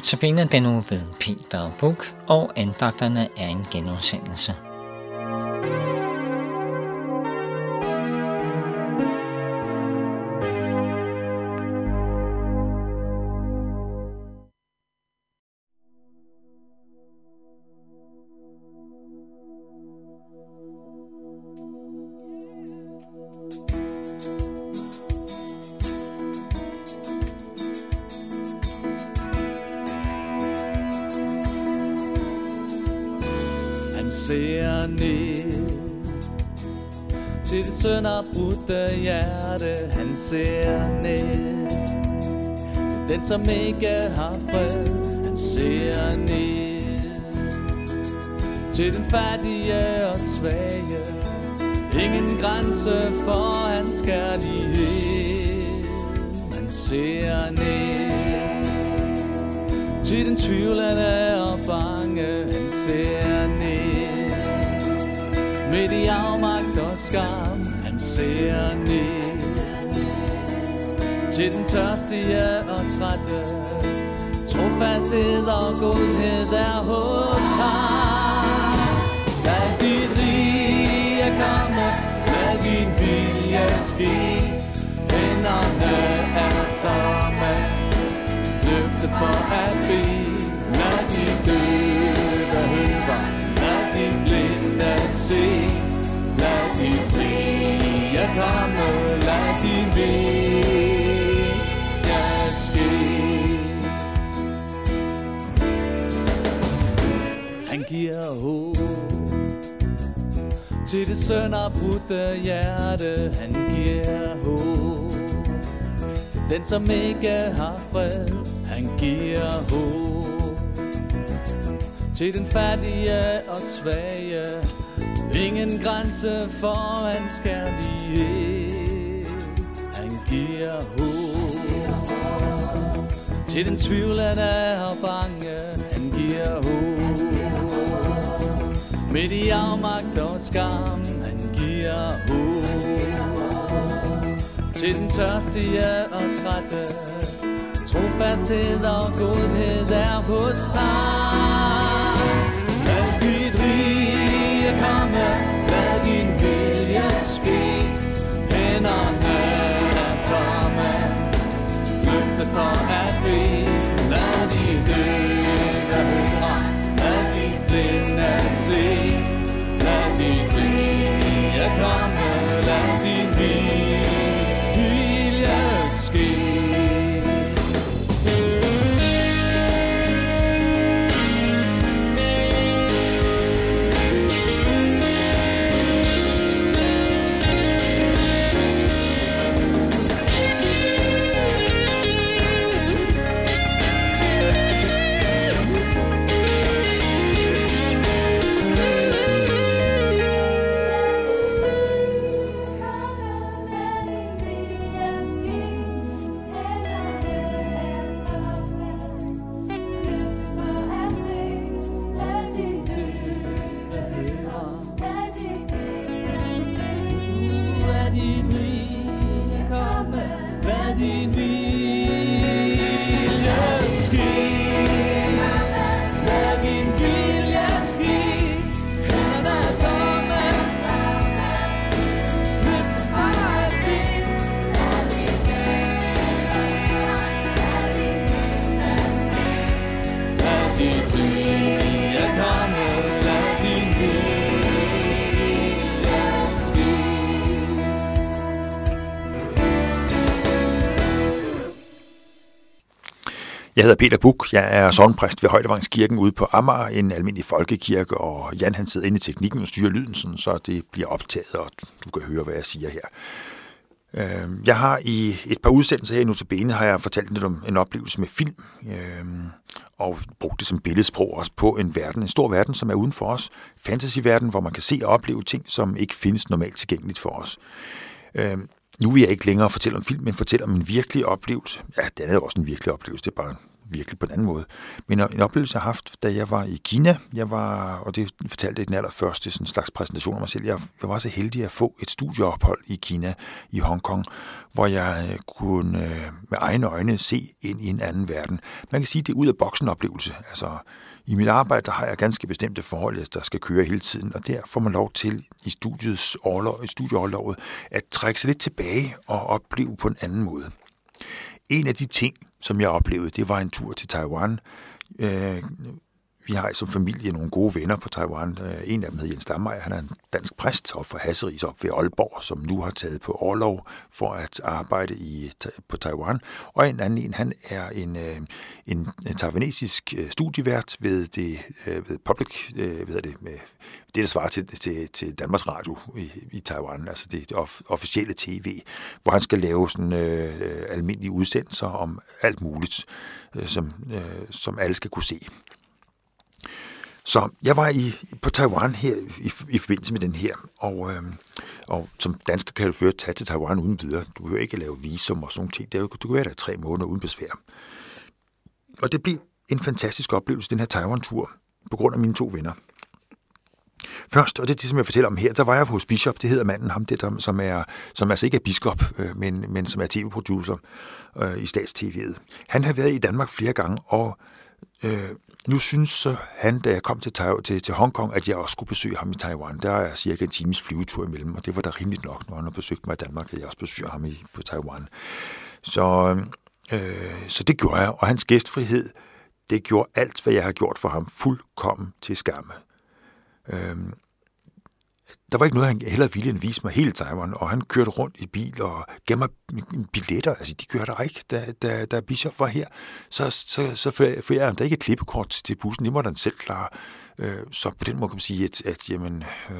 Notabene den nu ved Peter Buk, og andagterne er en genudsendelse. Ned til det sønderbrudte hjerte. Han ser ned til den, som ikke har fred. Han ser ned til den fattige og svage. Ingen grænse for hans kærlighed. Han ser ned til den tvivlende skam. Han ser ned til den tørstige og trætte. Trofasthed og godhed er hos ham. Lad dit rige komme, lad din vilje ske. Hænderne er tomme, løfte for at komme, lad din vilje ske. Han giver håb til det sønderbrudte hjerte. Han giver håb til den, som ikke har fred. Han giver håb til den fattige og svage. Ingen grænse for hans kærlighed. Han giver håb til den tvivl, tvivlende er bange. Han giver håb midt i afmagt og skam. Han giver håb til den tørstige og trætte. Trofasthed og godhed er hos ham. Lad dit rige komme, løfte lad din Jeg hedder Peter Buk. Jeg er sovnpræst ved Højdevangskirken ude på Amager, en almindelig folkekirke, og Jan han sidder inde i teknikken og styrer lyden, sådan, så det bliver optaget, og du kan høre, hvad jeg siger her. Øhm, jeg har i et par udsendelser her i Notabene, har jeg fortalt lidt om en oplevelse med film, øh, og brugt det som billedsprog også på en verden, en stor verden, som er uden for os. Fantasyverden, hvor man kan se og opleve ting, som ikke findes normalt tilgængeligt for os. Øh, nu vil jeg ikke længere fortælle om film, men fortælle om en virkelig oplevelse. Ja, det er jo også en virkelig oplevelse, det er bare virkelig på en anden måde. Men en oplevelse, jeg har haft, da jeg var i Kina, jeg var, og det fortalte jeg i den allerførste sådan slags præsentation af mig selv, jeg, jeg var så heldig at få et studieophold i Kina, i Hongkong, hvor jeg øh, kunne øh, med egne øjne se ind i en anden verden. Man kan sige, det er ud af boksen oplevelse. Altså, i mit arbejde der har jeg ganske bestemte forhold, der skal køre hele tiden, og der får man lov til i studiets årlov, i studieårlovet at trække sig lidt tilbage og opleve på en anden måde. En af de ting, som jeg oplevede, det var en tur til Taiwan. Øh, vi har som familie nogle gode venner på Taiwan. Øh, en af dem hedder Jens Dammeyer. Han er en dansk præst op for Hasseris op ved Aalborg, som nu har taget på overlov for at arbejde i, på Taiwan. Og en anden en, han er en, øh, en, en taiwanesisk øh, studievært ved det ved public, ved det, med det, der svarer til, til, til Danmarks Radio i, i Taiwan, altså det, det officielle tv, hvor han skal lave sådan øh, almindelige udsendelser om alt muligt, øh, som, øh, som alle skal kunne se. Så jeg var i, på Taiwan her i, i forbindelse med den her, og, øh, og som dansker kan du føre tage til Taiwan uden videre. Du behøver ikke lave visum og sådan ting. du kan være der i tre måneder uden besvær. Og det blev en fantastisk oplevelse, den her Taiwan-tur, på grund af mine to venner. Først, og det er det, som jeg fortæller om her, der var jeg hos Bishop, det hedder manden, ham det, der, som, er, som altså ikke er biskop, øh, men, men som er tv-producer øh, i statstv. Han har været i Danmark flere gange, og øh, nu synes øh, han, da jeg kom til, til, til Hongkong, at jeg også skulle besøge ham i Taiwan. Der er cirka en times flyvetur imellem, og det var da rimeligt nok, når han har besøgt mig i Danmark, at jeg også besøger ham i, på Taiwan. Så, øh, så det gjorde jeg, og hans gæstfrihed, det gjorde alt, hvad jeg har gjort for ham, fuldkommen til skamme. Øh, der var ikke noget, han heller ville end vise mig hele Taiwan, og han kørte rundt i bil og gav mig billetter. Altså, de kørte der ikke, da, da, da Bishop var her. Så, så, så får jeg der ikke et klippekort til bussen. Det måtte han selv klare. Øh, så på den måde kan man sige, at, at jamen, øh,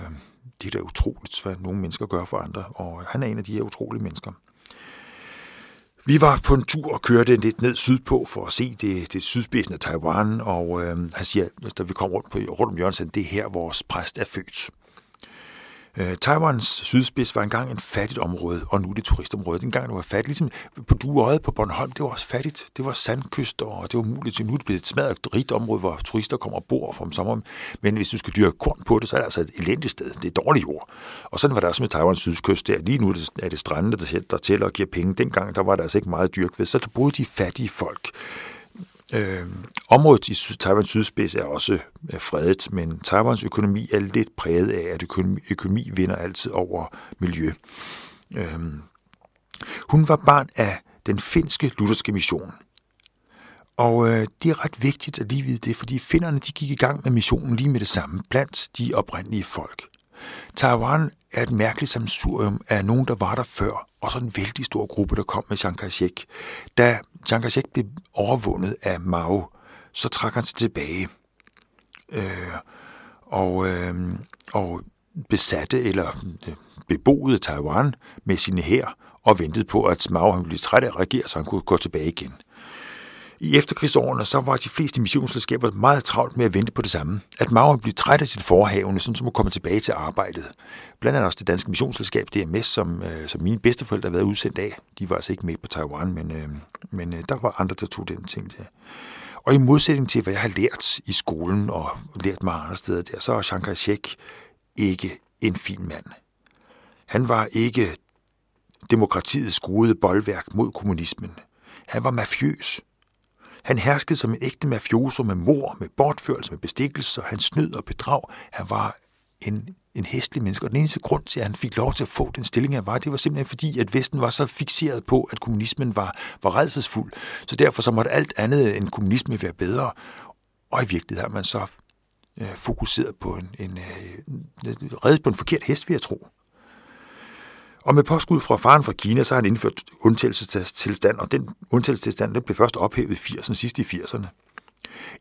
det er da utroligt, hvad nogle mennesker gør for andre, og han er en af de her utrolige mennesker. Vi var på en tur og kørte lidt ned sydpå for at se det, det sydspidsen af Taiwan, og øh, han siger, da vi kom rundt, på, rundt om hjørnet, det er her, vores præst er født. Øh, Taiwans sydspids var engang en fattigt område, og nu er det turistområde. Dengang det var fattigt, ligesom på Dueøjet på Bornholm, det var også fattigt. Det var sandkyster, og det var muligt. Nu er det blevet et smadret rigt område, hvor turister kommer og bor om sommeren. Men hvis du skal dyrke korn på det, så er det altså et elendigt sted. Det er dårlig jord. Og sådan var det også med Taiwans sydkyst der. Lige nu er det strandene, der tæller og giver penge. Dengang der var der altså ikke meget dyrk ved, så der boede de fattige folk. Øh, området i Taiwans sydspids er også øh, fredet, men Taiwans økonomi er lidt præget af, at økonomi, økonomi vinder altid over miljø. Øh, hun var barn af den finske lutherske mission. Og øh, det er ret vigtigt at lige vide det, fordi finnerne de gik i gang med missionen lige med det samme blandt de oprindelige folk. Taiwan er et mærkeligt samsurium af nogen, der var der før, og så en vældig stor gruppe, der kom med Chiang Kai-shek. Da Chiang Kai-shek blev overvundet af Mao, så trak han sig tilbage øh, og, øh, og besatte eller øh, beboede Taiwan med sine her og ventede på, at Mao ville blive træt af at regere, så han kunne gå tilbage igen. I efterkrigsårene så var de fleste missionsselskaber meget travlt med at vente på det samme. At Mao blev træt af sit forhavne, sådan som hun komme tilbage til arbejdet. Blandt andet også det danske missionsselskab DMS, som, øh, som mine bedsteforældre havde været udsendt af. De var altså ikke med på Taiwan, men, øh, men øh, der var andre, der tog den ting til. Og i modsætning til, hvad jeg har lært i skolen og lært mig andre steder der, så er Chiang Kai-shek ikke en fin mand. Han var ikke demokratiets gode boldværk mod kommunismen. Han var mafiøs. Han herskede som en ægte mafioso med mor, med bortførelse, med bestikkelse, han snød og bedrag. Han var en, en hestlig menneske, og den eneste grund til, at han fik lov til at få den stilling, han var, det var simpelthen fordi, at Vesten var så fixeret på, at kommunismen var, var redselsfuld. Så derfor så måtte alt andet end kommunisme være bedre. Og i virkeligheden har man så øh, fokuseret på en, en øh, reddet på en forkert hest, vil jeg tro. Og med påskud fra faren fra Kina, så har han indført undtagelsestilstand, og den undtagelsestilstand den blev først ophævet i 80'erne, sidst i 80'erne.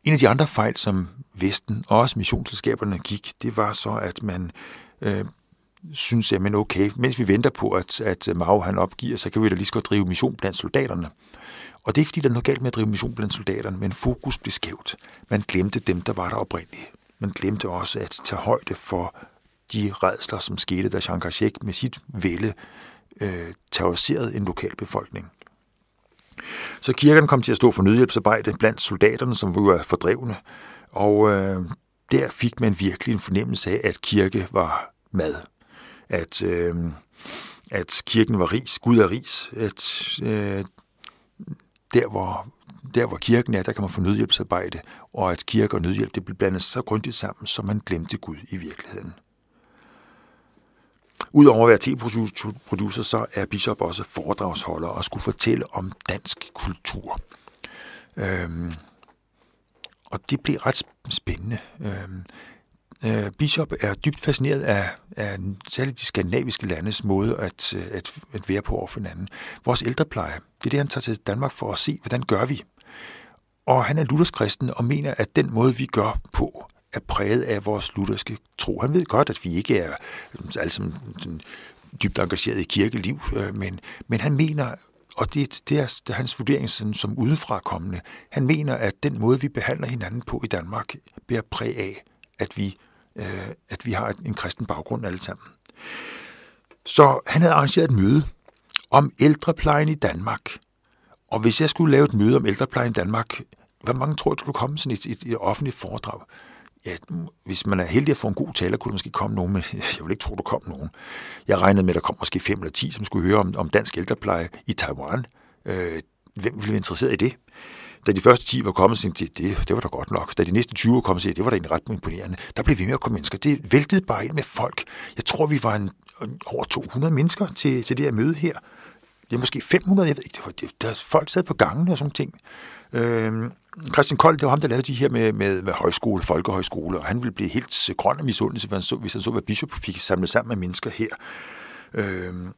En af de andre fejl, som Vesten og også missionsselskaberne gik, det var så, at man øh, synes, at men okay, mens vi venter på, at, at Mao han opgiver, så kan vi da lige så godt drive mission blandt soldaterne. Og det er ikke, fordi der er noget galt med at drive mission blandt soldaterne, men fokus blev skævt. Man glemte dem, der var der oprindeligt. Man glemte også at tage højde for de redsler, som skete, da Chiang Kai-shek med sit vælde øh, terroriserede en lokal befolkning. Så kirken kom til at stå for nødhjælpsarbejde blandt soldaterne, som var fordrevne. Og øh, der fik man virkelig en fornemmelse af, at kirke var mad. At, øh, at kirken var ris, Gud er ris. At øh, der, hvor, der, hvor kirken er, der kan man få nødhjælpsarbejde. Og at kirke og nødhjælp, det blev blandet så grundigt sammen, så man glemte Gud i virkeligheden. Udover at være tv-producer, så er Bishop også foredragsholder og skulle fortælle om dansk kultur. Øhm, og det blev ret spændende. Øhm, øh, Bishop er dybt fascineret af, af særligt de skandinaviske landes måde at, øh, at, at være på over for hinanden. Vores ældrepleje, det er det, han tager til Danmark for at se, hvordan gør vi. Og han er lutherskristen og mener, at den måde, vi gør på, er præget af vores lutherske tro. Han ved godt, at vi ikke er øh, alle sammen dybt engageret i kirkeliv, øh, men, men han mener, og det, det, er, det er hans vurdering som, som udefrakommende, han mener, at den måde, vi behandler hinanden på i Danmark, bærer præg af, at vi, øh, at vi har en kristen baggrund alle sammen. Så han havde arrangeret et møde om ældreplejen i Danmark. Og hvis jeg skulle lave et møde om ældreplejen i Danmark, hvor mange tror du, kunne komme sådan et, et, et offentligt foredrag? Ja, hvis man er heldig at få en god taler, kunne der måske komme nogen, men jeg vil ikke tro, der kom nogen. Jeg regnede med, at der kom måske 5 eller 10, som skulle høre om, om dansk ældrepleje i Taiwan. Øh, hvem ville være interesseret i det? Da de første 10 var kommet, så tænkte jeg, det, det var da godt nok. Da de næste 20 var kommet, så det var da egentlig ret imponerende. Der blev vi med at komme mennesker. Det væltede bare ind med folk. Jeg tror, vi var en, en over 200 mennesker til, til det her møde her. Det er måske 500, jeg ved ikke. Det var, det, der folk sad på gangen og sådan ting. Øh, Christian Kold, det var ham, der lavede de her med, med, med højskole, folkehøjskole, og han ville blive helt grøn og misundelse, hvis han så, hvis han så hvad Bishop fik samlet sammen med mennesker her. Øhm,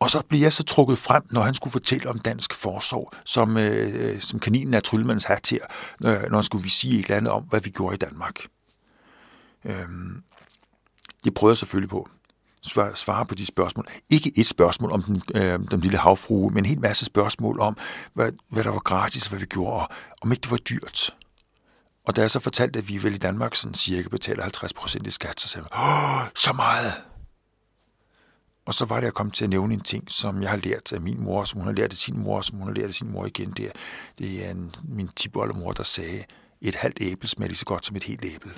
og så blev jeg så trukket frem, når han skulle fortælle om dansk forsorg, som, øh, øh som kaninen af tryllemandens hat her, når, når han skulle vi sige et eller andet om, hvad vi gjorde i Danmark. Øhm, det prøvede jeg selvfølgelig på svare på de spørgsmål. Ikke et spørgsmål om den, øh, den lille havfrue, men en hel masse spørgsmål om, hvad, hvad der var gratis, og hvad vi gjorde, og om ikke det var dyrt. Og da jeg så fortalte, at vi vel i Danmark sådan cirka betaler 50 procent i skat, så sagde jeg, Åh, så meget! Og så var det, jeg kom til at nævne en ting, som jeg har lært af min mor, som hun har lært af sin mor, som hun har lært af sin mor igen. Det er, det er en, min tiboldemor, der sagde, et halvt æble smager lige så godt som et helt æble.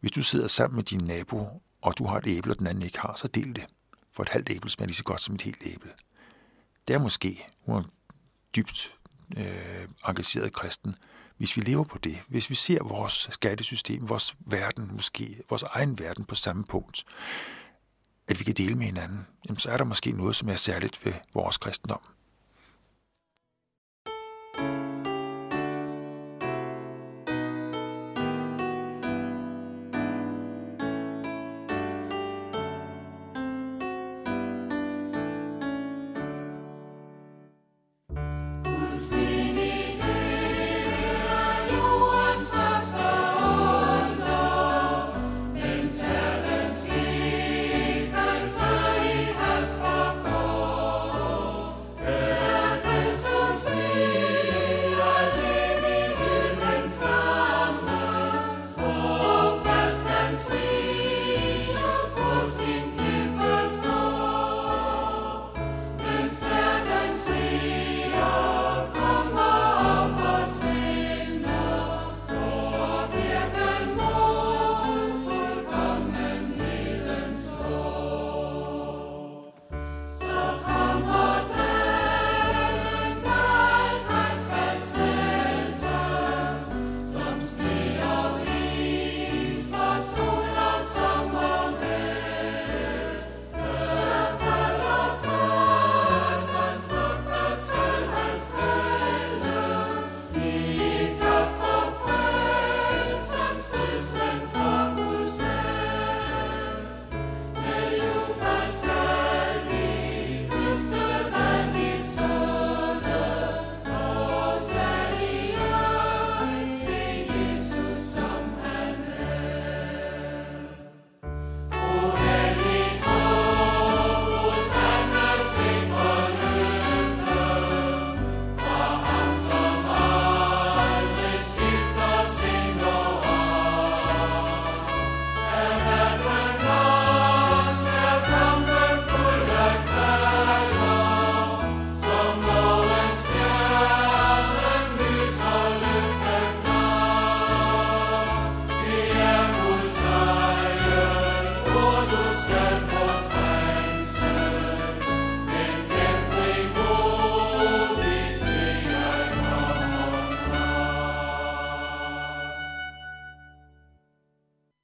Hvis du sidder sammen med din nabo og du har et æble, og den anden ikke har, så del det. For et halvt æble smager lige så godt som et helt æble. Det er måske, hun er dybt øh, engageret kristen, hvis vi lever på det, hvis vi ser vores skattesystem, vores verden måske, vores egen verden på samme punkt, at vi kan dele med hinanden, jamen så er der måske noget, som er særligt ved vores kristendom.